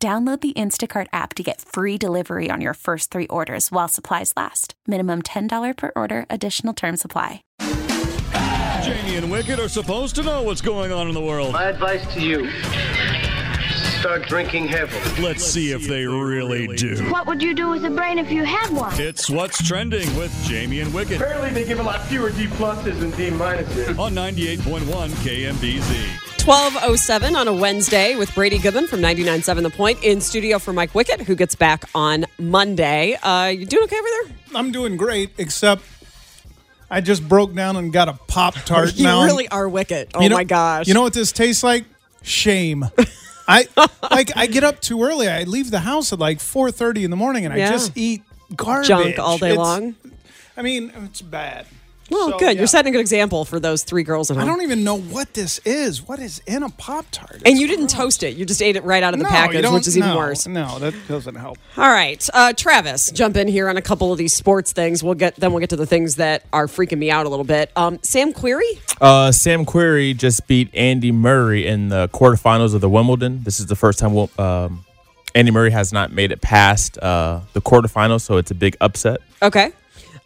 Download the Instacart app to get free delivery on your first three orders while supplies last. Minimum $10 per order, additional term supply. Jamie and Wickett are supposed to know what's going on in the world. My advice to you start drinking heavily. Let's see if they really do. What would you do with a brain if you had one? It's What's Trending with Jamie and Wickett Apparently, they give a lot fewer D pluses than D minuses. on 98.1 KMBZ. 1207 on a Wednesday with Brady Goodman from 99.7 The Point in studio for Mike Wickett, who gets back on Monday. Uh, you doing okay over there? I'm doing great, except I just broke down and got a Pop Tart You now. really are Wickett. Oh You know- my gosh. You know what this tastes like? Shame. I like I get up too early. I leave the house at like 4:30 in the morning and Yeah. I just eat garbage junk all day It's- long. I mean, it's bad. Well, So, good. yeah. You're setting a good example for those three girls at home. I don't even know what this is. What is in a Pop Tart? and you didn't toast it. You just ate it right out of the no, package, which is even worse. No, that doesn't help. All right, uh, Travis, jump in here on a couple of these sports things. We'll get then we'll get to the things that are freaking me out a little bit. Um, Sam Querrey, Uh, Sam Querrey just beat Andy Murray in the quarterfinals of the Wimbledon. This is the first time um, Andy Murray has not made it past uh, the quarterfinals, so it's a big upset. okay.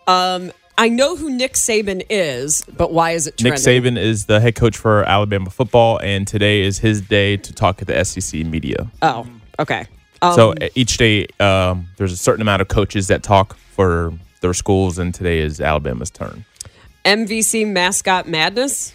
Um, I know who Nick Saban is, but why is it Nick? Saban is the head coach for Alabama football, and today is his day to talk to the SEC media. Oh, okay. Um, so each day, um, there's a certain amount of coaches that talk for their schools, and today is Alabama's turn. MVC mascot madness.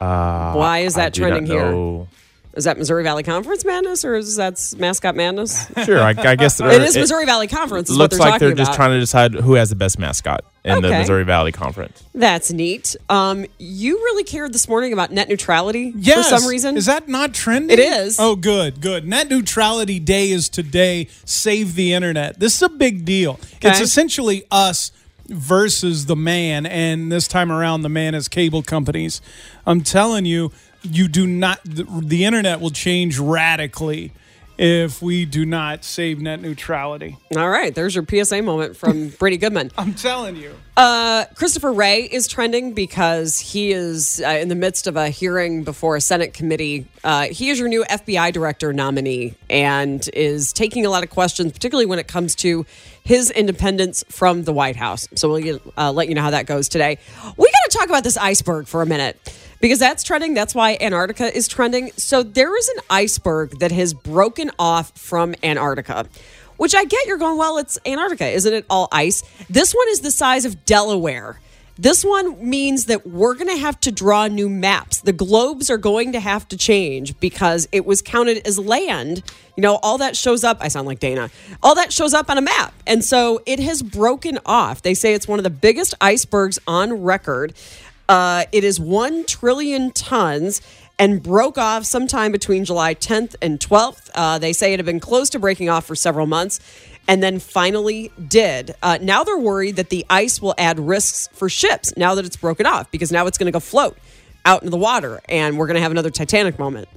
Uh, Why is I that not trending here? Know. Is that Missouri Valley Conference madness, or is that mascot madness? Sure, I, I guess it is Missouri Valley Conference. Is what looks they're like talking they're about. just trying to decide who has the best mascot in the Missouri Valley Conference. That's neat. Um, you really cared this morning about net neutrality Yes. for some reason. Is that not trending? It is. Oh, good, good. Net neutrality day is today. Save the internet. This is a big deal. It's essentially us versus the man, and this time around, the man is cable companies. I'm telling you, you do not. The, the internet will change radically if we do not save net neutrality. All right, there's your PSA moment from Brady Goodman. I'm telling you. Uh, Christopher Wray is trending because he is uh, in the midst of a hearing before a Senate committee. Uh, he is your new FBI director nominee and is taking a lot of questions, particularly when it comes to his independence from the White House. So we'll uh, let you know how that goes today. We got to talk about this iceberg for a minute because that's trending. That's why Antarctica is trending. So there is an iceberg that has broken off from Antarctica. Which I get you're going, well, it's Antarctica. Isn't it all ice? This one is the size of Delaware. This one means that we're going to have to draw new maps. The globes are going to have to change because it was counted as land. You know, all that shows up. I sound like Dana. All that shows up on a map. And so it has broken off. They say it's one of the biggest icebergs on record. Uh, it is 1 trillion tons and broke off sometime between July 10th and 12th. Uh, they say it had been close to breaking off for several months and then finally did. Uh, now they're worried that the ice will add risks for ships now that it's broken off because now it's going to go float out into the water and we're going to have another Titanic moment.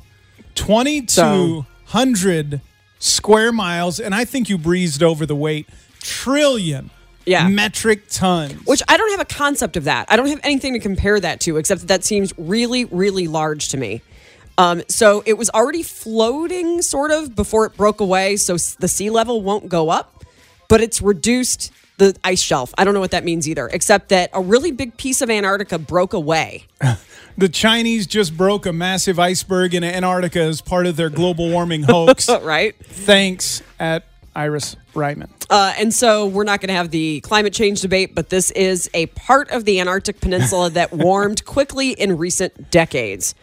2,200 square miles, and I think you breezed over the weight. Trillion Yeah. metric tons. Which I don't have a concept of that. I don't have anything to compare that to, except that that seems really, really large to me. Um, so it was already floating sort of before it broke away, so the sea level won't go up, but it's reduced the ice shelf. I don't know what that means either, except that a really big piece of Antarctica broke away. the Chinese just broke a massive iceberg in Antarctica as part of their global warming hoax. right? Thanks at Iris Reitman. Uh, and so we're not going to have the climate change debate, but this is a part of the Antarctic Peninsula that warmed quickly in recent decades.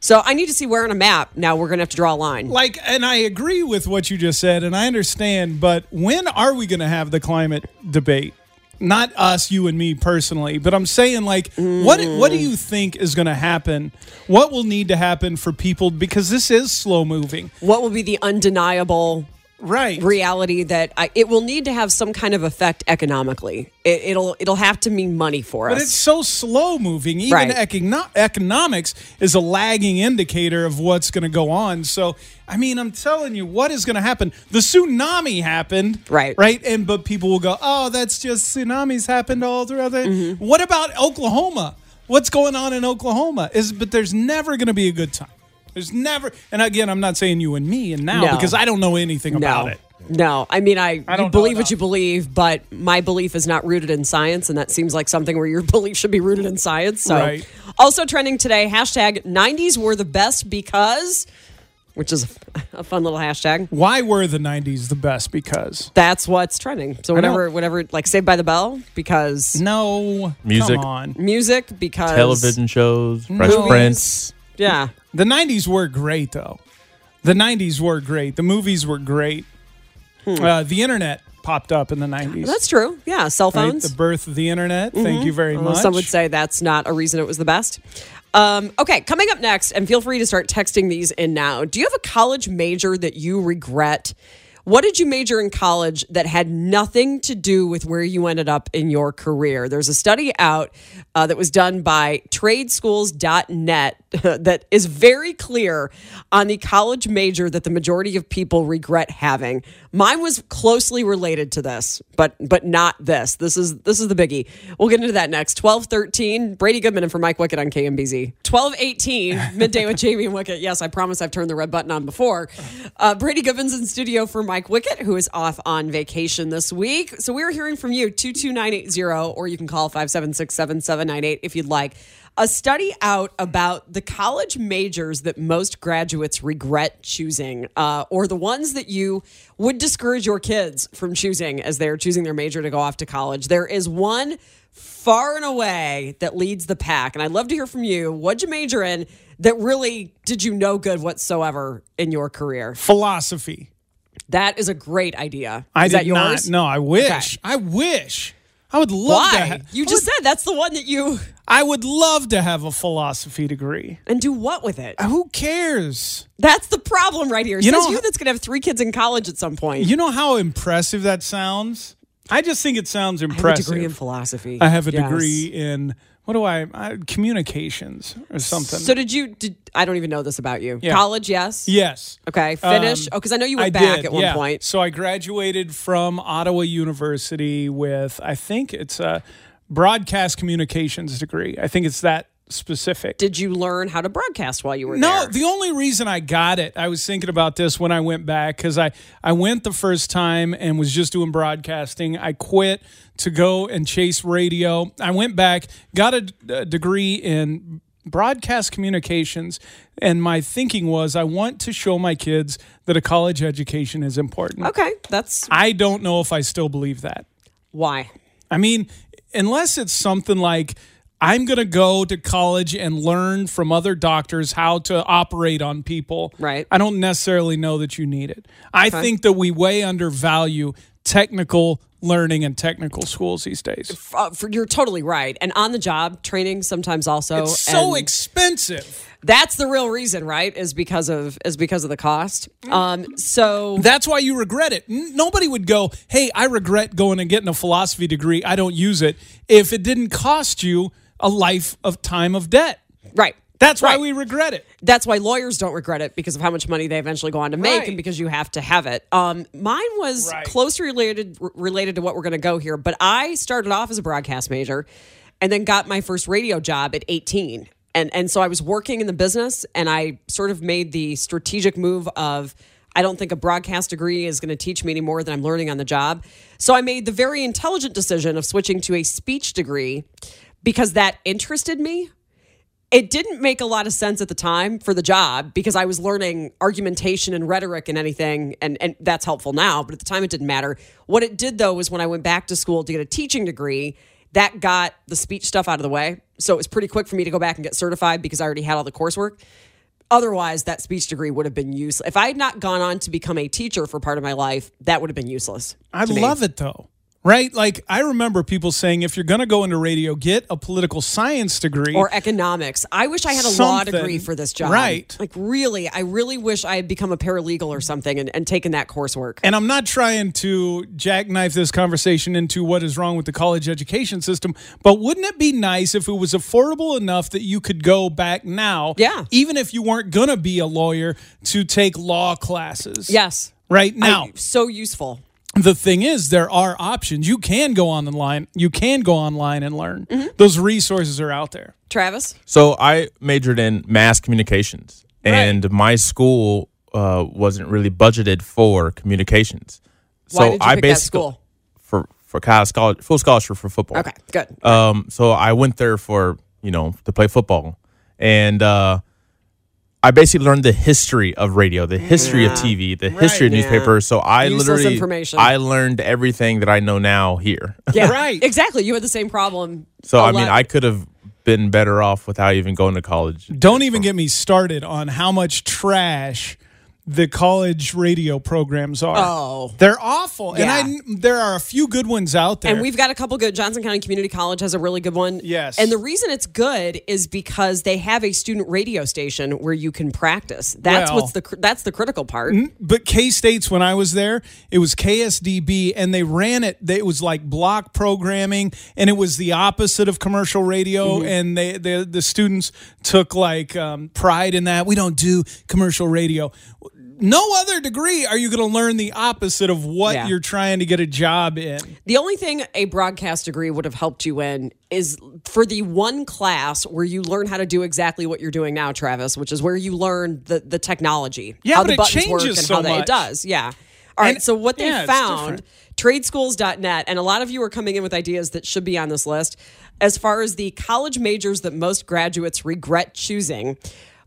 So I need to see where on a map now we're going to have to draw a line. Like, and I agree with what you just said, and I understand, but when are we going to have the climate debate? not us, you and me personally, but I'm saying like, what what do you think is going to happen? What will need to happen for people because this is slow moving, What will be the undeniable right? reality that I, it will need to have some kind of effect economically? It, it'll it'll have to mean money for us. But it's so slow moving. Even Right. econo- economics is a lagging indicator of what's going to go on. So, I mean, I'm telling you, what is going to happen? The tsunami happened, Right. Right, and but people will go, "Oh, that's just tsunamis happened all throughout." The- Mm-hmm. What about Oklahoma? What's going on in Oklahoma? Is but there's never going to be a good time. There's never, and again, I'm not saying you and me and now No. because I don't know anything about it. No, I mean, I, I don't know believe what enough. you believe, but my belief is not rooted in science, and that seems like something where your belief should be rooted in science. So, Right. also trending today, hashtag 90s were the best because, which is a fun little hashtag. Why were the '90s the best? Because That's what's trending. So I know. whatever, whatever, like Saved by the Bell because no Music. Come on. music because Television shows, Fresh Movies. Prince. Yeah, The 90s were great, though. The 90s were great. The movies were great. Uh, the internet popped up in the 90s. Hmm. that's true. Yeah, cell right? phones. The birth of the internet. Thank you very Although much. some would say that's not a reason it was the best. Um, okay, coming up next, and feel free to start texting these in now. Do you have a college major that you regret? What did you major in college that had nothing to do with where you ended up in your career? There's a study out uh, that was done by tradeschools.net that is very clear on the college major that the majority of people regret having. Mine was closely related to this, but but not this. This is this is the biggie. We'll get into that next. 1213, Brady Goodman and for Mike Wickett on KMBZ. 1218, midday with Jamie and Wickett. Yes, I promise I've turned the red button on before. Uh, Brady Goodman's in studio for Mike Wickett, who is off on vacation this week. So we're hearing from you, 22980, or you can call 576 7798 if you'd like. A study out about the college majors that most graduates regret choosing, uh, or the ones that you would discourage your kids from choosing as they're choosing their major to go off to college. There is one far and away that leads the pack. And I'd love to hear from you. What'd you major in that really did you no good whatsoever in your career? Philosophy. That is a great idea. I is did that yours? not. No, I wish. Okay. I wish. I would love. Why? Ha- you I just would- said that's the one that you I would love to have a philosophy degree. and do what with it? Who cares? That's the problem right here. You Says know- you that's going to have three kids in college at some point. You know how impressive that sounds? I just think it sounds I have a impressive. degree in philosophy. I have a Yes. degree in what do I, I communications or something. So did you? Did I don't even know this about you? Yeah. College, yes. yes. Okay. Finish. Um, oh, because I know you I went back did, at one yeah. point. So I graduated from Ottawa University with I think it's a broadcast communications degree. I think it's that specific. Did you learn how to broadcast while you were No, there? No, the only reason I got it, I was thinking about this when I went back because I, I went the first time and was just doing broadcasting. I quit to go and chase radio. I went back, got a, a degree in broadcast communications, and my thinking was I want to show my kids that a college education is important. okay, that's I don't know if I still believe that. why. I mean, unless it's something like I'm going to go to college and learn from other doctors how to operate on people. Right. I don't necessarily know that you need it. I think that we way undervalue technical learning and technical schools these days. Uh, for, you're totally right. And on the job training sometimes also. It's so expensive. That's the real reason, right? Is because of is because of the cost. Um. So That's why you regret it. Nobody would go, "Hey, I regret going and getting a philosophy degree. I don't use it." If it didn't cost you a life of time of debt. right. That's why we regret it. That's why lawyers don't regret it because of how much money they eventually go on to make Right. and because you have to have it. Um, mine was Right. closely related related to what we're going to go here, but I started off as a broadcast major and then got my first radio job at 18. And and so I was working in the business and I sort of made the strategic move of I don't think a broadcast degree is going to teach me any more than I'm learning on the job. So I made the very intelligent decision of switching to a speech degree because that interested me it didn't make a lot of sense at the time for the job because I was learning argumentation and rhetoric and anything, and, and that's helpful now, but at the time it didn't matter. What it did though was when I went back to school to get a teaching degree, that got the speech stuff out of the way. So it was pretty quick for me to go back and get certified because I already had all the coursework. Otherwise, that speech degree would have been useless. If I had not gone on to become a teacher for part of my life, that would have been useless. I to me. love it though. Right? Like I remember people saying, if you're going to go into radio, get a political science degree Or economics. I wish I had a law Something. degree for this job. Right. Like, really, I really wish I had become a paralegal or something and, and taken that coursework. And I'm not trying to jackknife this conversation into what is wrong with the college education system, but wouldn't it be nice if it was affordable enough that you could go back now, Yeah. even if you weren't going to be a lawyer, to take law classes? yes. Right now, I- so useful. The thing is, there are options. You can go online. You can go online and learn. Mm-hmm. Those resources are out there. Travis? So I majored in mass communications, and my school uh, wasn't really budgeted for communications. Why so did you I pick that basically school? for for college, scholar, full scholarship for football. Okay, good. Um, so I went there for you know to play football, and uh, I basically learned the history of radio, the history of TV, the history of Yeah. newspapers. So I Useless literally information. I learned everything that I know now here. Yeah, Right. Exactly. You had the same problem. so a I mean, lot- I could have been better off without even going to college. Don't even get me started on how much trash the college radio programs are. Oh. They're awful. Yeah. And I there are a few good ones out there. And we've got a couple good. Johnson County Community College has a really good one. Yes. And the reason it's good is because they have a student radio station where you can practice. That's Well- what's the that's the critical part. but K State's when I was there, it was KSDB, and they ran it. They, it was like block programming, and it was the opposite of commercial radio. Mm-hmm. And they, the the students took like um, pride in that. We don't do commercial radio. No other degree are you going to learn the opposite of what Yeah. you're trying to get a job in. The only thing a broadcast degree would have helped you in is for the one class where you learn how to do exactly what you're doing now, Travis, which is where you learn the the technology, Yeah, how but the it buttons work, and so how they, it does. Yeah. All right. And- so what they yeah, found, tradeschools.net, and a lot of you are coming in with ideas that should be on this list. As far as the college majors that most graduates regret choosing,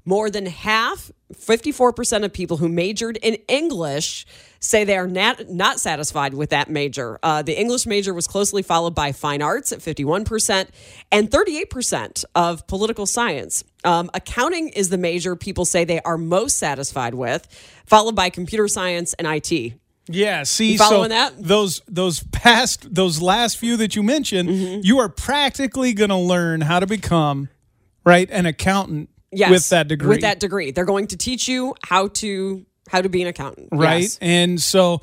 more than half, 54% of people who majored in English say they are not, not satisfied with that major. Uh, the English major was closely followed by fine arts at 51% and 38% of political science. Um, accounting is the major people say they are most satisfied with, followed by computer science and IT. Yeah, see, You following so that? those those past those last few that you mentioned, Mm-hmm. you are practically going to learn how to become right an accountant Yes, with that degree. With that degree, they're going to teach you how to how to be an accountant. right? Yes. And so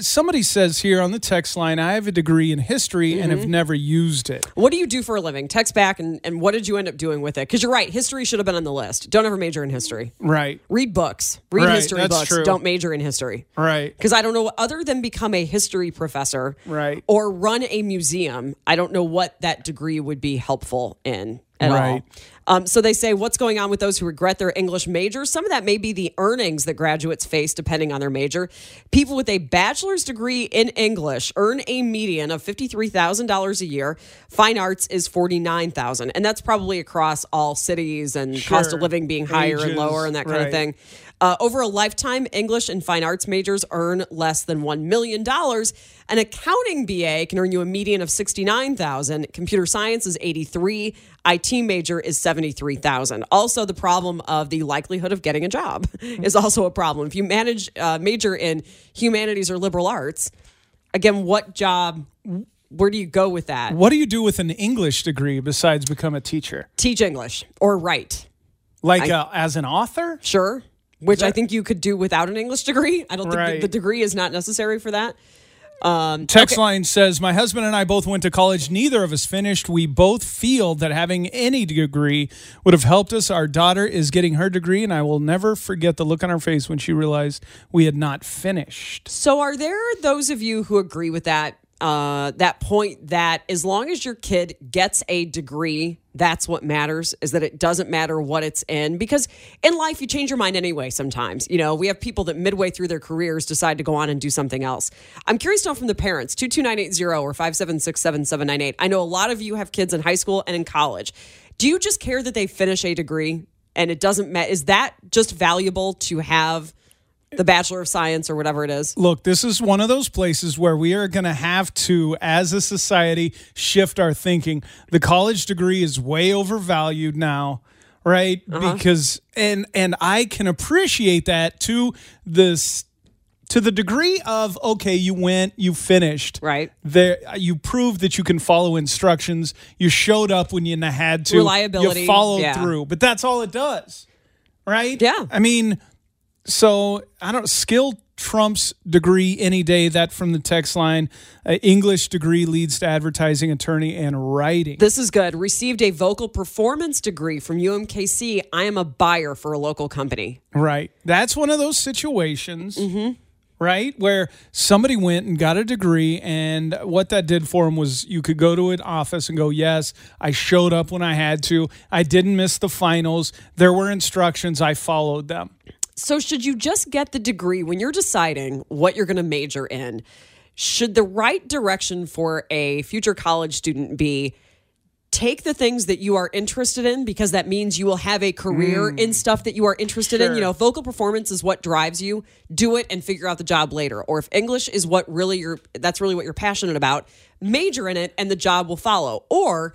somebody says here on the text line, I have a degree in history and Mm-hmm. have never used it. What do you do for a living? Text back and, and what did you end up doing with it? Because you're right, history should have been on the list. Don't ever major in history. Right. Read books. Read Right, history that's books. true. Don't major in history. Right. Because I don't know, other than become a history professor Right. or run a museum, I don't know what that degree would be helpful in at all, Um, so they say, what's going on with those who regret their English major? Some of that may be the earnings that graduates face depending on their major. People with a bachelor's degree in English earn a median of $53,000 a year. Fine arts is 49000 And that's probably across all cities and cost of living being higher and lower and that kind of thing. Uh, over a lifetime, English and fine arts majors earn less than $1 million. An accounting BA can earn you a median of 69000 Computer science is 83 IT major is 73000 Also, the problem of the likelihood of getting a job is also a problem. If you manage uh, major in humanities or liberal arts, again, what job, where do you go with that? What do you do with an English degree besides become a teacher? Teach English or write. Like uh, as an author? Sure. Which I think you could do without an English degree. I don't think the, the degree is not necessary for that. Text line says, My husband and I both went to college. Neither of us finished. We both feel that having any degree would have helped us. Our daughter is getting her degree, and I will never forget the look on her face when she realized we had not finished. So, are there those of you who agree with that? Uh, that point that as long as your kid gets a degree, that's what matters. Is that it doesn't matter what it's in because in life you change your mind anyway. Sometimes you know we have people that midway through their careers decide to go on and do something else. I'm curious to know from the parents two two nine eight zero or five seven six seven seven nine eight. I know a lot of you have kids in high school and in college. Do you just care that they finish a degree and it doesn't matter? Is that just valuable to have? The Bachelor of Science or whatever it is. Look, this is one of those places where we are going to have to, as a society, shift our thinking. The college degree is way overvalued now, right? Uh-huh. Because and and I can appreciate that to this to the degree of okay, you went, you finished, Right. There, you proved that you can follow instructions. You showed up when you had to. Reliability, You followed yeah. through, but that's all it does, right? Yeah. I mean, so I don't skill trumps degree any day. That from the text line. Uh, English degree leads to advertising, attorney, and writing. This is good. Received a vocal performance degree from UMKC. I am a buyer for a local company. Right. That's one of those situations, Mm-hmm. right, where somebody went and got a degree, and what that did for them was you could go to an office and go, Yes, I showed up when I had to. I didn't miss the finals. There were instructions. I followed them. So, should you just get the degree when you're deciding what you're going to major in? Should the right direction for a future college student be take the things that you are interested in because that means you will have a career hmm. in stuff that you are interested in? You know, vocal performance is what drives you, do it and figure out the job later. Or if English is what really you're that's really what you're passionate about, major in it and the job will follow. Or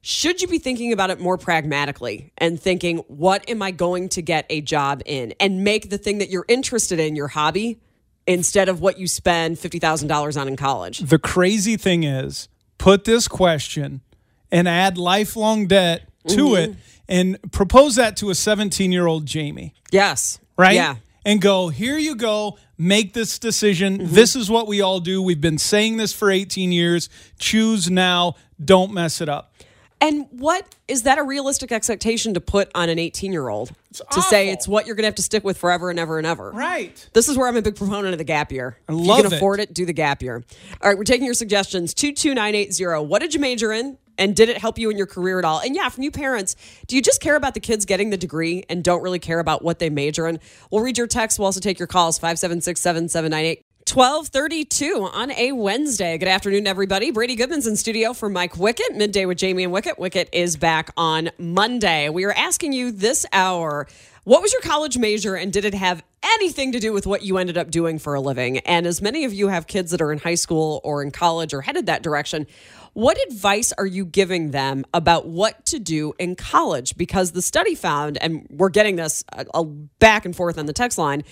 should you be thinking about it more pragmatically and thinking, what am I going to get a job in? And make the thing that you're interested in your hobby instead of what you spend $50,000 on in college. The crazy thing is, put this question and add lifelong debt to Mm-hmm. it and propose that to a 17 year old Jamie. Yes. right? Yeah. And go, here you go, make this decision. Mm-hmm. This is what we all do. We've been saying this for 18 years. Choose now. Don't mess it up. And what is that a realistic expectation to put on an 18 year old to say it's what you're going to have to stick with forever and ever and ever? Right. This is where I'm a big proponent of the gap year. I if love you can it. afford it, do the gap year. All right, we're taking your suggestions. 22980. What did you major in? And did it help you in your career at all? And yeah, from you parents, do you just care about the kids getting the degree and don't really care about what they major in? We'll read your texts. We'll also take your calls 576 7798. 1232 on a Wednesday. Good afternoon, everybody. Brady Goodman's in studio for Mike Wickett. Midday with Jamie and Wickett. Wickett is back on Monday. We are asking you this hour what was your college major and did it have anything to do with what you ended up doing for a living? And as many of you have kids that are in high school or in college or headed that direction, what advice are you giving them about what to do in college? Because the study found, and we're getting this uh, uh, back and forth on the text line,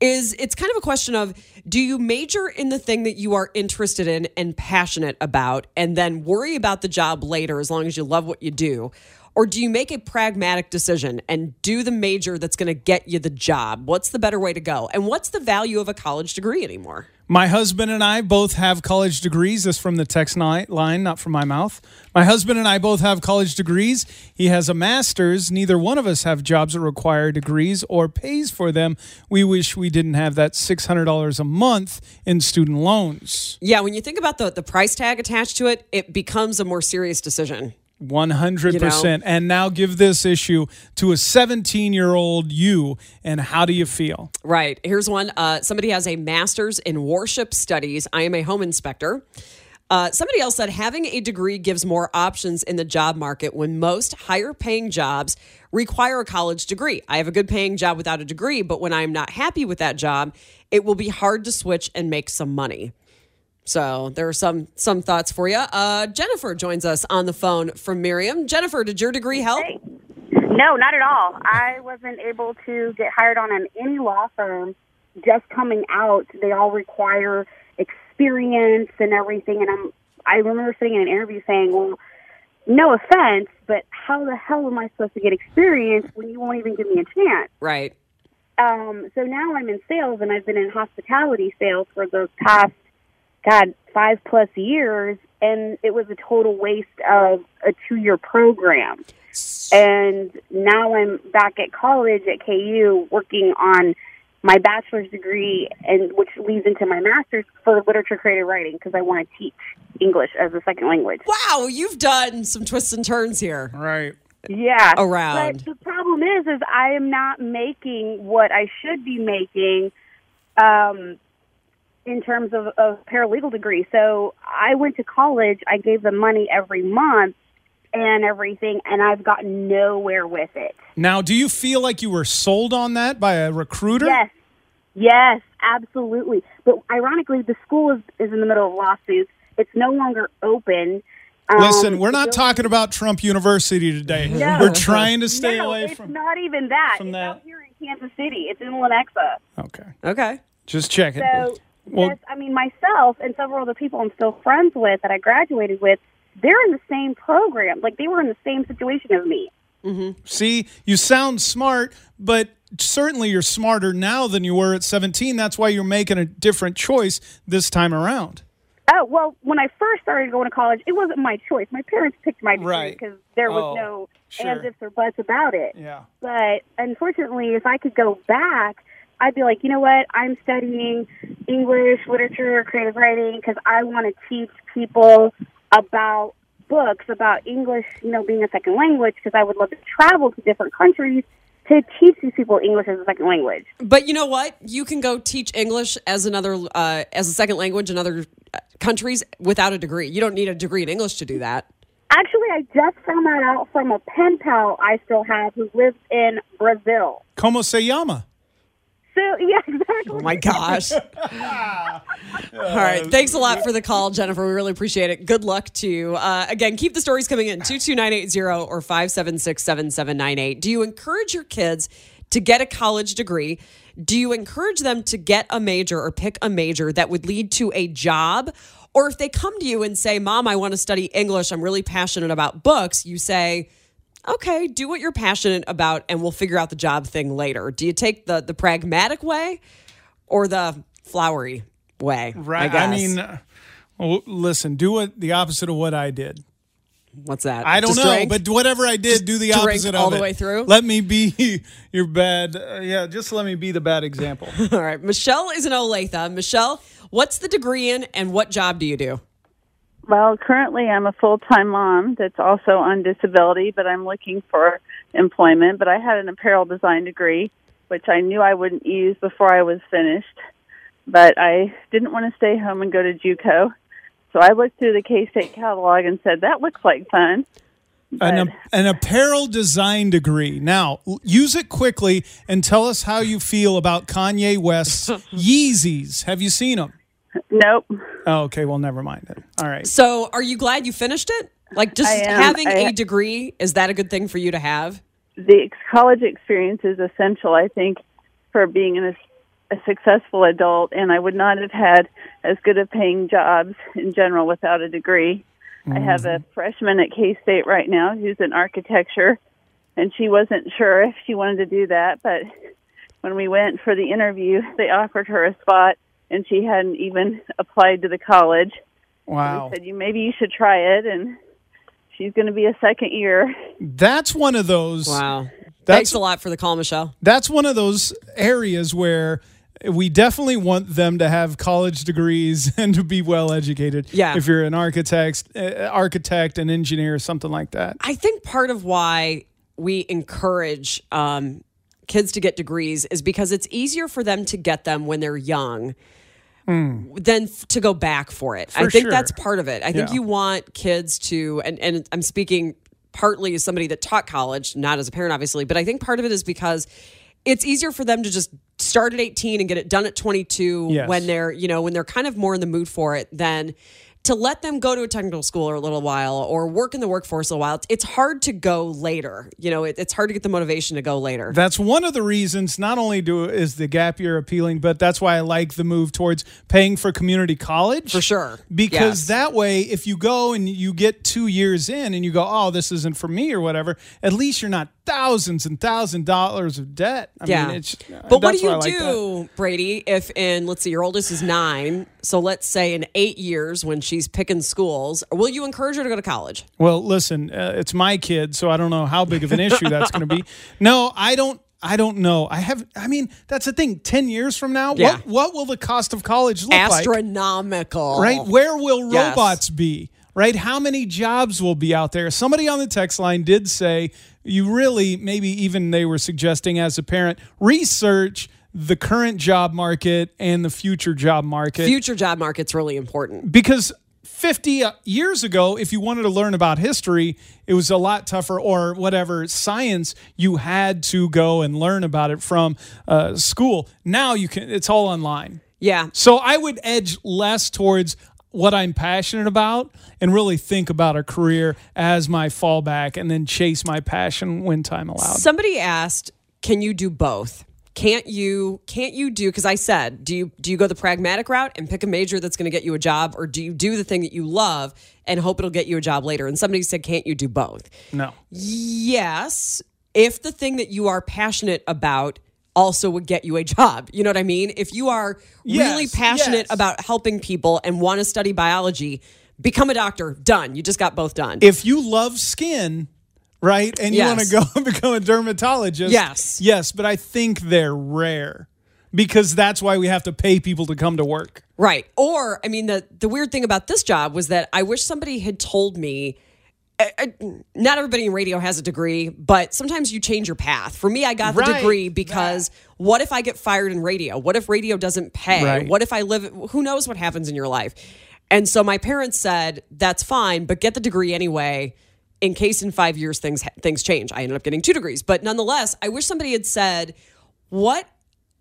is it's kind of a question of do you major in the thing that you are interested in and passionate about, and then worry about the job later as long as you love what you do? Or do you make a pragmatic decision and do the major that's going to get you the job? What's the better way to go? And what's the value of a college degree anymore? My husband and I both have college degrees. This from the text line, not from my mouth. My husband and I both have college degrees. He has a master's. Neither one of us have jobs that require degrees or pays for them. We wish we didn't have that $600 a month in student loans. Yeah, when you think about the, the price tag attached to it, it becomes a more serious decision. 100%. And now give this issue to a 17 year old you. And how do you feel? Right. Here's one. Uh, somebody has a master's in worship studies. I am a home inspector. Uh, somebody else said having a degree gives more options in the job market when most higher paying jobs require a college degree. I have a good paying job without a degree, but when I'm not happy with that job, it will be hard to switch and make some money. So there are some some thoughts for you. Uh, Jennifer joins us on the phone from Merriam. Jennifer, did your degree help? No, not at all. I wasn't able to get hired on in any law firm just coming out. They all require experience and everything. And I'm, I remember sitting in an interview saying, well, no offense, but how the hell am I supposed to get experience when you won't even give me a chance? Right. Um, so now I'm in sales and I've been in hospitality sales for the past, God, five plus years. And it was a total waste of a two year program. And now I'm back at college at KU working on my bachelor's degree and which leads into my master's for literature creative writing because I want to teach English as a second language. Wow, you've done some twists and turns here. Right. Yeah. Around. But the problem is is I am not making what I should be making um in terms of a paralegal degree. So I went to college, I gave them money every month and everything and I've gotten nowhere with it. Now, do you feel like you were sold on that by a recruiter? Yes. Yes, absolutely. But ironically, the school is, is in the middle of lawsuits. It's no longer open. Um, Listen, we're not talking about Trump University today. No. We're trying to stay no, away it's from. not even that. from it's that. out here in Kansas City. It's in Lenexa. Okay. Okay. Just checking. So, Well- yes, I mean, myself and several other people I'm still friends with that I graduated with, they're in the same program. Like, they were in the same situation as me. Mm-hmm. See, you sound smart, but certainly you're smarter now than you were at 17. That's why you're making a different choice this time around. Oh, well, when I first started going to college, it wasn't my choice. My parents picked my degree Right. because there was Oh, no sure. ands, ifs, or buts about it. Yeah. But unfortunately, if I could go back, I'd be like, you know what? I'm studying English, literature, creative writing because I want to teach people about books, about English, you know, being a second language because I would love to travel to different countries to teach these people English as a second language. But you know what? You can go teach English as another uh, as a second language in other uh, countries without a degree. You don't need a degree in English to do that. Actually, I just found that out from a pen pal I still have who lives in Brazil. Como se llama? So, yeah, exactly. Oh my gosh. All right. Thanks a lot for the call, Jennifer. We really appreciate it. Good luck to you. Uh, again, keep the stories coming in 22980 or 576 7798. Do you encourage your kids to get a college degree? Do you encourage them to get a major or pick a major that would lead to a job? Or if they come to you and say, Mom, I want to study English, I'm really passionate about books, you say, okay, do what you're passionate about and we'll figure out the job thing later. Do you take the the pragmatic way or the flowery way? Right. I, I, mean, well, listen, do what the opposite of what I did. what's that? I don't Just know, drink? but whatever I did, do the opposite all of the it. way through? Let me be your bad. Uh, yeah, just let me be the bad example. all right. Michelle is an Olathe. Michelle, what's the degree in and what job do you do? Well, currently I'm a full time mom that's also on disability, but I'm looking for employment. But I had an apparel design degree, which I knew I wouldn't use before I was finished. But I didn't want to stay home and go to JUCO. So I looked through the K State catalog and said, that looks like fun. an, But- an apparel design degree. Now, use it quickly and tell us how you feel about Kanye West's Yeezys. Have you seen them? Nope. Oh, okay. Well, never mind it. All right. So, are you glad you finished it? Like, just am. having I- a degree, is that a good thing for you to have? the ex- college experience is essential, I think, for being an, a successful adult. And I would not have had as good of paying jobs in general without a degree. I have a mm-hmm. freshman at K State right now who's in architecture, and she wasn't sure if she wanted to do that. But when we went for the interview, they offered her a spot, and she hadn't even applied to the college. Wow. They said, "You maybe you should try it," and she's going to be a second year. That's one of those. Wow. That's Thanks a lot for the call, Michelle. that's one of those areas where we definitely want them to have college degrees and to be well educated. Yeah. If you're an architect, uh, architect, an engineer, something like that. I think part of why we encourage um, kids to get degrees is because it's easier for them to get them when they're young than f- to go back for it. I think sure. that's part of it. I think Yeah. you want kids to, and, and I'm speaking partly as somebody that taught college, not as a parent, obviously, but I think part of it is because it's easier for them to just start at 18 and get it done at 22 Yes. when they're, you know, when they're kind of more in the mood for it than to let them go to a technical school or a little while or work in the workforce a while. It's, hard to go later. You know, it, it's hard to get the motivation to go later. That's one of the reasons. Not only do is the gap year appealing, but that's why I like the move towards paying for community college For sure. Because Yes. that way, if you go and you get two years in and you go, "Oh, this isn't for me" or whatever, at least you're not thousands and thousand dollars of debt. I yeah. mean, it's, uh, but what do you like that. do, Brady, if in, let's see, your oldest is nine. So let's say in eight years when she's picking schools, will you encourage her to go to college? Well, listen, uh, it's my kid, so I don't know how big of an issue that's going to be. No, I don't. I don't know. I have. I mean, that's the thing. Ten years from now, Yeah. what what will the cost of college look like? Astronomical. Right? Where will Yes. robots be? Right? How many jobs will be out there? Somebody on the text line did say you really maybe even they were suggesting as a parent research the current job market and the future job market Future job market's really important. because 50 years ago if you wanted to learn about history it was a lot tougher or whatever science you had to go and learn about it from uh, school now you can it's all online Yeah. so i would edge less towards what i'm passionate about and really think about a career as my fallback and then chase my passion when time allows Somebody asked, can you do both? Can't you can't you do because I said, do you do you go the pragmatic route and pick a major that's going to get you a job or do you do the thing that you love and hope it'll get you a job later? And somebody said, "Can't you do both?" No. Yes, if the thing that you are passionate about also would get you a job. You know what I mean? If you are really passionate yes. about helping people and want to study biology, become a doctor. Done. You just got both done. If you love skin, right, and you want to go and become a dermatologist, Yes. yes, but I think they're rare because that's why we have to pay people to come to work. Right. Or, I mean, the the weird thing about this job was that I wish somebody had told me. I- I- not everybody in radio has a degree, but sometimes you change your path. For me, I got the Right. degree because what if I get fired in radio? What if radio doesn't pay? Right. What if I live? Who knows what happens in your life? And so my parents said, "That's fine, but get the degree anyway." In case in five years things things change, I ended up getting two degrees. But nonetheless, I wish somebody had said, "What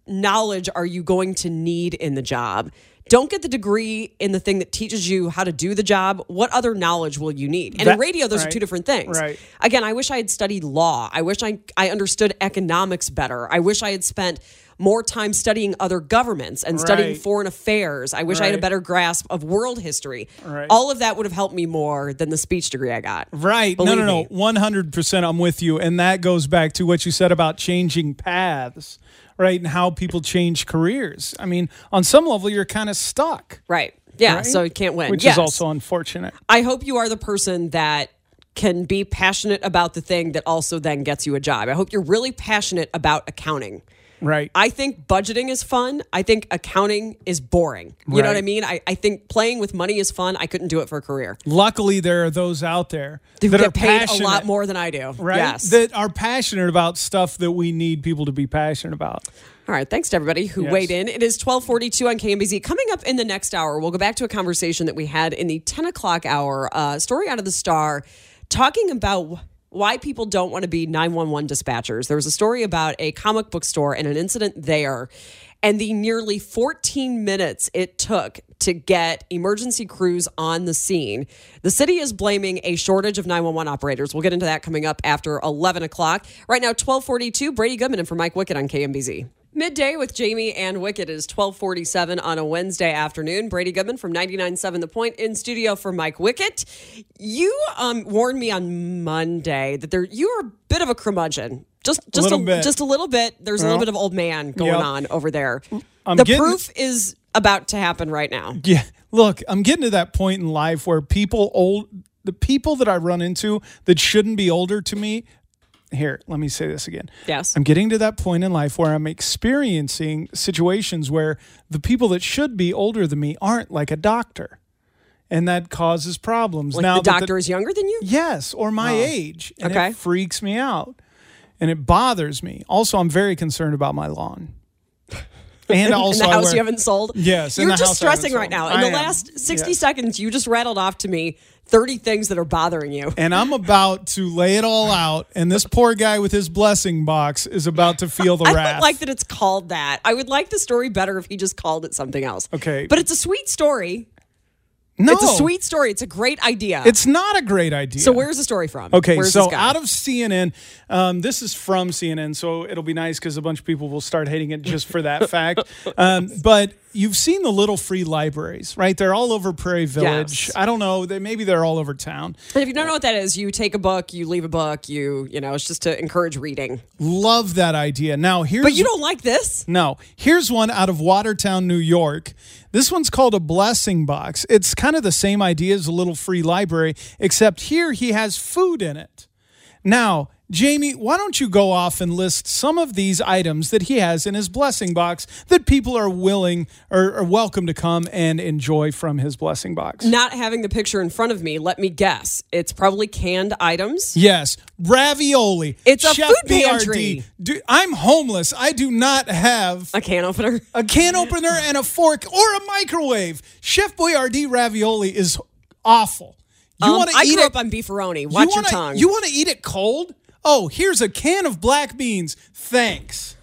knowledge are you going to need in the job? Don't get the degree in the thing that teaches you how to do the job. What other knowledge will you need? And in radio, those are two different things. right. Again, I wish I had studied law. I wish I, I understood economics better. I wish I had spent more time studying other governments and studying foreign affairs. I wish I had a better grasp of world history. Right. All of that would have helped me more than the speech degree I got. Right. Believe no, no, no. me. 100% I'm with you. And that goes back to what you said about changing paths, right? And how people change careers. I mean, on some level, you're kind of stuck. Right. Yeah. right? So you can't win. Which Yes. is also unfortunate. I hope you are the person that can be passionate about the thing that also then gets you a job. I hope you're really passionate about accounting. Right. I think budgeting is fun. I think accounting is boring. You know what I mean? I, I think playing with money is fun. I couldn't do it for a career. Luckily, there are those out there that get are paid a lot more than I do. right? Yes. That are passionate about stuff that we need people to be passionate about. All right. Thanks to everybody who Yes. weighed in. It is 1242 on KMBZ. Coming up in the next hour, we'll go back to a conversation that we had in the 10 o'clock hour. Uh, story out of the Star talking about why people don't want to be 911 dispatchers. There was a story about a comic book store and an incident there. And the nearly 14 minutes it took to get emergency crews on the scene. The city is blaming a shortage of 911 operators. We'll get into that coming up after 11 o'clock. Right now, 1242, Brady Goodman and for Mike Wickett on KMBZ. Midday with Jamie and Wickett is 1247 on a Wednesday afternoon. Brady Goodman from 99.7 The Point in studio for Mike Wickett. You um, warned me on Monday that there you are a bit of a curmudgeon. Just just little bit. just a little bit. There's a little bit of old man going yep. on over there. I'm the getting- proof is about to happen right now. Yeah. Look, I'm getting to that point in life where people old the people that I run into that shouldn't be older to me. Here, let me say this again. Yes. I'm getting to that point in life where I'm experiencing situations where the people that should be older than me aren't like a doctor. And that causes problems. Like now the doctor is younger than you? Yes, or my oh. age. And Okay. it freaks me out. And it bothers me. Also, I'm very concerned about my lawn. And also, in the house wear- you haven't sold? Yes, You're the just house stressing right now. In I the am. last 60 Yes. seconds, you just rattled off to me 30 things that are bothering you. and I'm about to lay it all out. And this poor guy with his blessing box is about to feel the wrath. I wrath. don't like that it's called that. I would like the story better if he just called it something else. Okay. But it's a sweet story. No, It's a sweet story. It's a great idea. It's not a great idea. so where's the story from? Okay, Where's so out of CNN, um, this is from CNN, so it'll be nice because a bunch of people will start hating it just for that fact. Um, but you've seen the little free libraries, right? They're all over Prairie Village. Yes. I don't know, they, maybe they're all over town. And if you don't know what that is, you take a book, you leave a book, you you know, it's just to encourage reading. Love that idea. Now here's But you don't like this? No. Here's one out of Watertown, New York. This one's called a blessing box. It's kind of the same idea as a little free library, except here he has food in it. Now, Jamie, why don't you go off and list some of these items that he has in his blessing box that people are willing or are welcome to come and enjoy from his blessing box? Not having the picture in front of me, let me guess. It's probably canned items. Yes, ravioli. It's a Chef food pantry. Do, I'm homeless. I do not have A can opener. a can opener and a fork or a microwave. Chef Boyardee ravioli is awful. You Um, want to I eat grew it? up on beefaroni. you Watch your wanna- tongue. You want to eat it cold? Oh, here's a can of black beans. Thanks.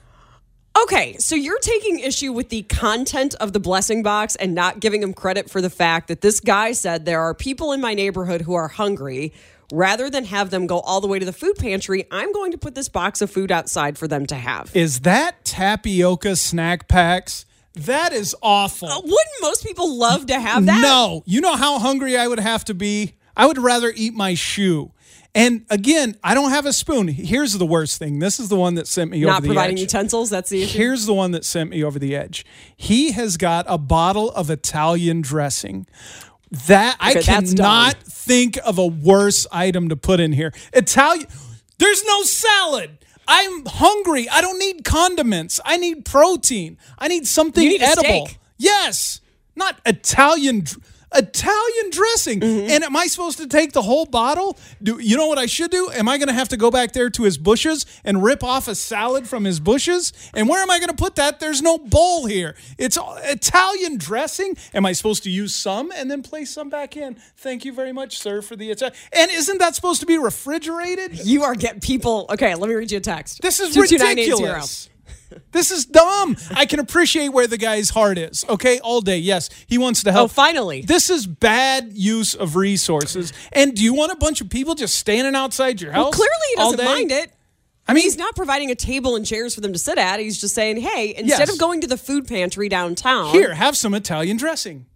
Okay, so you're taking issue with the content of the blessing box and not giving him credit for the fact that this guy said there are people in my neighborhood who are hungry. rather than have them go all the way to the food pantry, I'm going to put this box of food outside for them to have. Is that tapioca snack packs? That is awful. Uh, wouldn't most people love to have that? No. You know how hungry I would have to be? I would rather eat my shoe. And again, I don't have a spoon. Here's the worst thing. This is the one that sent me Not over the providing edge. utensils, that's the issue. Here's the one that sent me over the edge. He has got a bottle of Italian dressing. That I Okay, dumb. cannot think of a worse item to put in here. Italian There's no salad. I'm hungry. I don't need condiments. I need protein. I need something need edible. Yes. Not Italian dr- Italian dressing. Mm-hmm. And am I supposed to take the whole bottle? Do you know what I should do? Am I going to have to go back there to his bushes and rip off a salad from his bushes? And where am I going to put that? There's no bowl here. It's all- Italian dressing. Am I supposed to use some and then place some back in? Thank you very much, sir, for the Italian. And isn't that supposed to be refrigerated? You are getting people. Okay, let me read you a text. This is 22980. ridiculous. This is dumb. I can appreciate where the guy's heart is. Okay, all day. Yes, he wants to help. Oh, finally. This is bad use of resources. And do you want a bunch of people just standing outside your house? Well, clearly he doesn't mind it. I mean, He's not providing a table and chairs for them to sit at. He's just saying, hey, instead Yes. of going to the food pantry downtown, here, have some Italian dressing.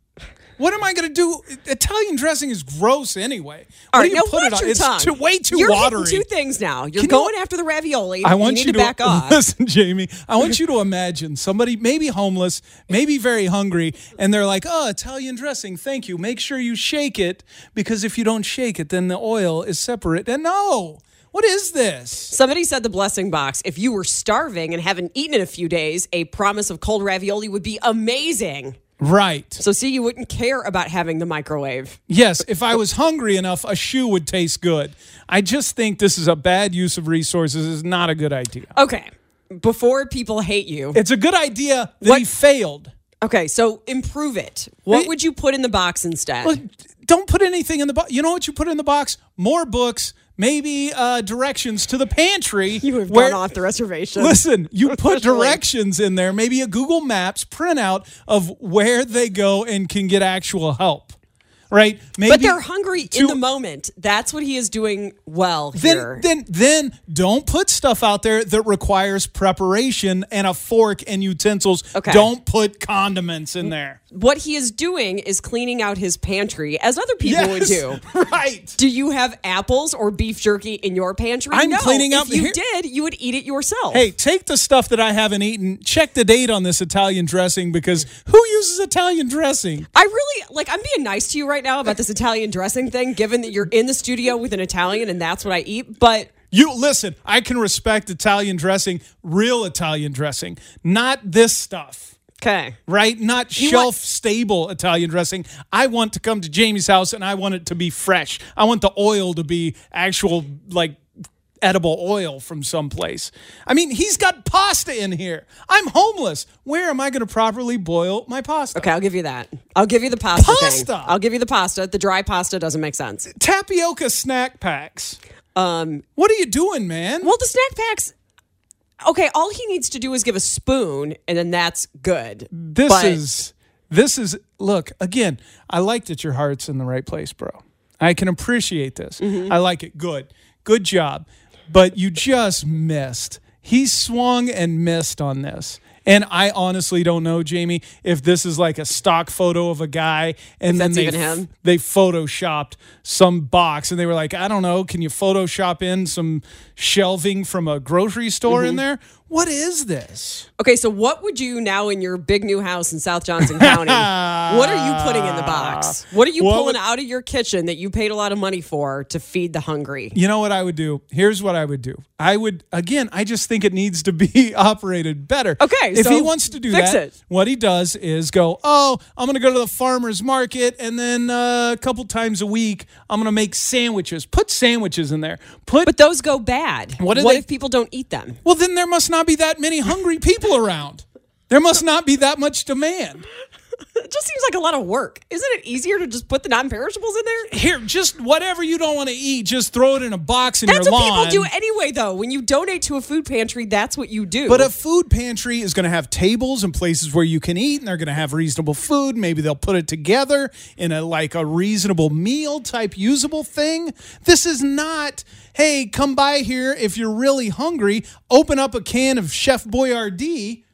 What am I going to do? Italian dressing is gross anyway. All What right, do now you put watch it on? your It's tongue. too, way too You're watery. two things now. You're Can you- going after the ravioli. I want you you, need to, back off. listen, Jamie. I want you to imagine somebody maybe homeless, maybe very hungry, and they're like, "Oh, Italian dressing, thank you. Make sure you shake it because if you don't shake it, then the oil is separate." And no, what is this? Somebody said the blessing box. If you were starving and haven't eaten in a few days, a promise of cold ravioli would be amazing. Right. So, see, you wouldn't care about having the microwave. Yes, if I was hungry enough, a shoe would taste good. I just think this is a bad use of resources. Is not a good idea. Okay. Before people hate you. It's a good idea that What- he failed. Okay, so improve it. What Hey- would you put in the box instead? Well, don't put anything in the box. You know what you put in the box? More books, maybe uh, directions to the pantry. you have where- gone off the reservation. Listen, you put directions in there, maybe a Google Maps printout of where they go and can get actual help. Right? Maybe But they're hungry in the moment. That's what he is doing well Then, here. then, then don't put stuff out there that requires preparation and a fork and utensils. Okay. Don't put condiments in there. what he is doing is cleaning out his pantry as other people would do. right. Do you have apples or beef jerky in your pantry? I'm no. cleaning if you here- did, you would eat it yourself. Hey, take the stuff that I haven't eaten. Check the date on this Italian dressing because who uses Italian dressing? I really like. I'm being nice to you right now about this Italian dressing thing, given that you're in the studio with an Italian and that's what I eat. But You listen, I can respect Italian dressing, real Italian dressing, not this stuff. okay, Right? Not shelf stable Italian dressing. I want to come to Jamie's house and I want it to be fresh. I want the oil to be actual, like, edible oil from someplace. I mean, he's got pasta in here. I'm homeless. Where am I going to properly boil my pasta? okay, I'll give you that. I'll give you the pasta. thing. Pasta! I'll give you the pasta. The dry pasta doesn't make sense. Tapioca snack packs. Um, What are you doing, man? well, the snack packs. Okay, all he needs to do is give a spoon, and then that's good. this But- is this is look again i like that your heart's in the right place bro i can appreciate this Mm-hmm. i like it good good job but you just missed he swung and missed on this and I honestly don't know, Jamie, if this is like a stock photo of a guy and then they they photoshopped some box and they were like, I don't know, can you photoshop in some shelving from a grocery store Mm-hmm. in there? What is this? Okay, so what would you now in your big new house in South Johnson County? what are you putting in the box? What are you What pulling would- out of your kitchen that you paid a lot of money for to feed the hungry? You know what I would do? Here's what I would do. I would again. I just think it needs to be operated better. Okay, if so he wants to do fix that, it. what he does is go. Oh, I'm going to go to the farmers market, and then uh, a couple times a week, I'm going to make sandwiches. Put sandwiches in there. Put. But those go bad. What what they- if people don't eat them? well, then there must not be that many hungry people around. There must not be that much demand. It just seems like a lot of work. Isn't it easier to just put the non-perishables in there? Here, just whatever you don't want to eat, just throw it in a box in That's your what people do anyway, though. When you donate to a food pantry, that's what you do. But a food pantry is going to have tables and places where you can eat, and they're going to have reasonable food. Maybe they'll put it together in a like a reasonable meal type usable thing. This is not. Hey, come by here if you're really hungry. Open up a can of Chef Boyardee.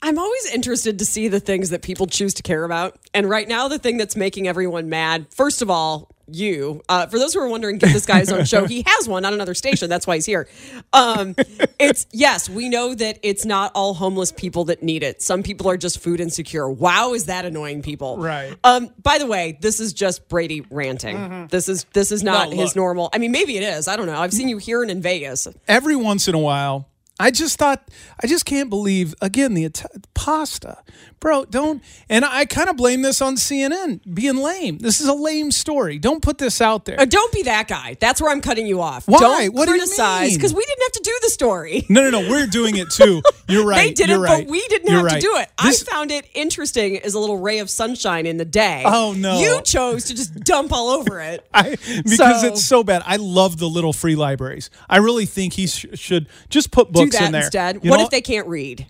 I'm always interested to see the things that people choose to care about. And right now, the thing that's making everyone mad, first of all, you. Uh, for those who are wondering, give this guy his own show. He has one on another station. That's why he's here. Um, it's yes, we know that it's not all homeless people that need it. Some people are just food insecure. Wow, is that annoying people? Right. Um, by the way, this is just Brady ranting. This is this is not No, his normal. I mean, maybe it is. I don't know. I've seen you here and in Vegas. every once in a while, I just thought, I just can't believe, again, the pasta. Bro, don't, and I kind of blame this on CNN being lame. This is a lame story. Don't put this out there. Uh, don't be that guy. That's where I'm cutting you off. Why? Don't What do you criticize because we didn't have to do the story. No, no, no. We're doing it too. You're right. they did it, right. but we didn't You're have right. to do it. This- I found it interesting as a little ray of sunshine in the day. Oh, no. You chose to just dump all over it. I, because So- it's so bad. I love the little free libraries. I really think he sh- should just put Do books that in there. instead. You what know if they can't read?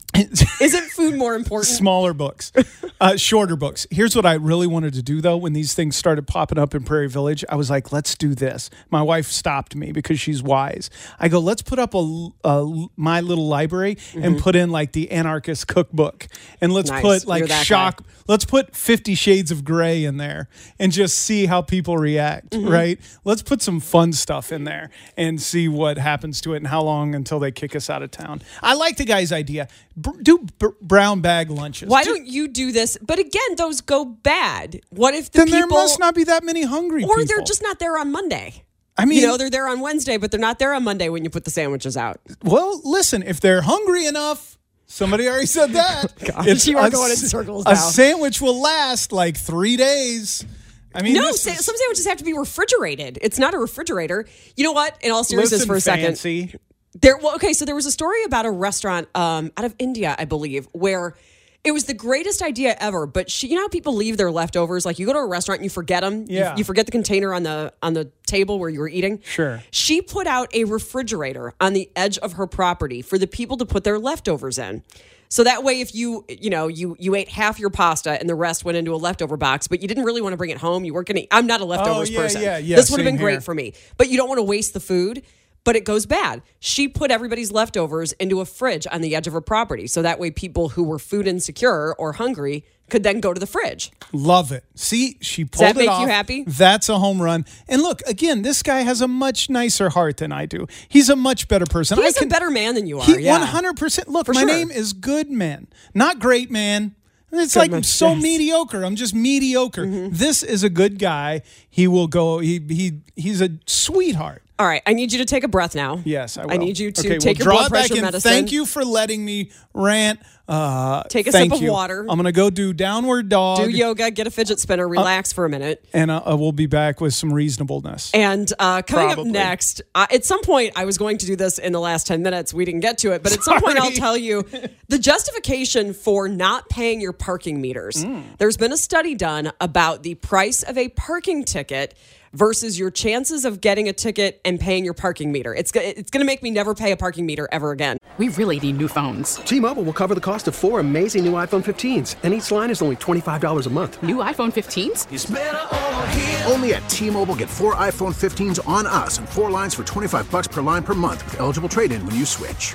Isn't food more important? smaller books, uh, shorter books. Here's what I really wanted to do though. When these things started popping up in Prairie Village, I was like, let's do this. My wife stopped me because she's wise. I go, let's put up a, a my little library and put in like the anarchist cookbook, and let's Mm-hmm. Nice. put like that guy. shock. Let's put Fifty Shades of Grey in there and just see how people react. Mm-hmm. Right? Let's put some fun stuff in there and see what happens to it and how long until they kick us out of town. I like the guy's idea. Br- do brown bag lunches. Why Do- don't you do this? But again, those go bad. What if the then people there must not be that many hungry or people. they're just not there on Monday? I mean, you know, they're there on Wednesday, but they're not there on Monday when you put the sandwiches out. well, listen, if they're hungry enough, somebody already said that. Gosh, you are a going in s- circles A now. sandwich will last like three days. I mean, No, sa- is- some sandwiches have to be refrigerated. It's not a refrigerator. You know what? In all seriousness, listen, for a second, fancy. There, well, okay, so there was a story about a restaurant um, out of India, I believe, where it was the greatest idea ever. But she, you know how people leave their leftovers? Like you go to a restaurant and you forget them. Yeah. You, forget the container on the on the table where you were eating. Sure. She put out a refrigerator on the edge of her property for the people to put their leftovers in. So that way, if you you know you you ate half your pasta and the rest went into a leftover box, but you didn't really want to bring it home, you weren't going to. I'm not a leftovers Oh, yeah, person. yeah, yeah, This would have been great for me, but you don't want to waste the food. But it goes bad. She put everybody's leftovers into a fridge on the edge of her property, so that way people who were food insecure or hungry could then go to the fridge. Love it. See, she pulled that it make you happy? That's a home run. And look, again, this guy has a much nicer heart than I do. He's a much better person. He's I can, a better man than you are. He yeah. one hundred percent. Look, For my sure. name is Good Man, not Great Man. It's Good like man, so yes. Mm-hmm. mediocre. I'm just mediocre. This is a good guy. He will go. He he he's a sweetheart. All right, I need you to take a breath now. Yes, I will. I need you to okay, take we'll your blood pressure medicine. Thank you for letting me rant. Uh, Take a sip of you. water. I'm gonna go do downward dog. Do yoga, get a fidget spinner, relax for a minute. and uh, we'll be back with some reasonableness. And uh, coming Probably. up next, uh, at some point, I was going to do this in the last 10 minutes. We didn't get to it, but at some point, I'll tell you the justification for not paying your parking meters. Mm. There's been a study done about the price of a parking ticket versus your chances of getting a ticket and paying your parking meter. It's, it's going to make me never pay a parking meter ever again. We really need new phones. T-Mobile will cover the cost of four amazing new iPhone 15s, and each line is only $25 a month. New iPhone 15s? Only at T-Mobile get four iPhone 15s on us and four lines for 25 bucks per line per month with eligible trade-in when you switch.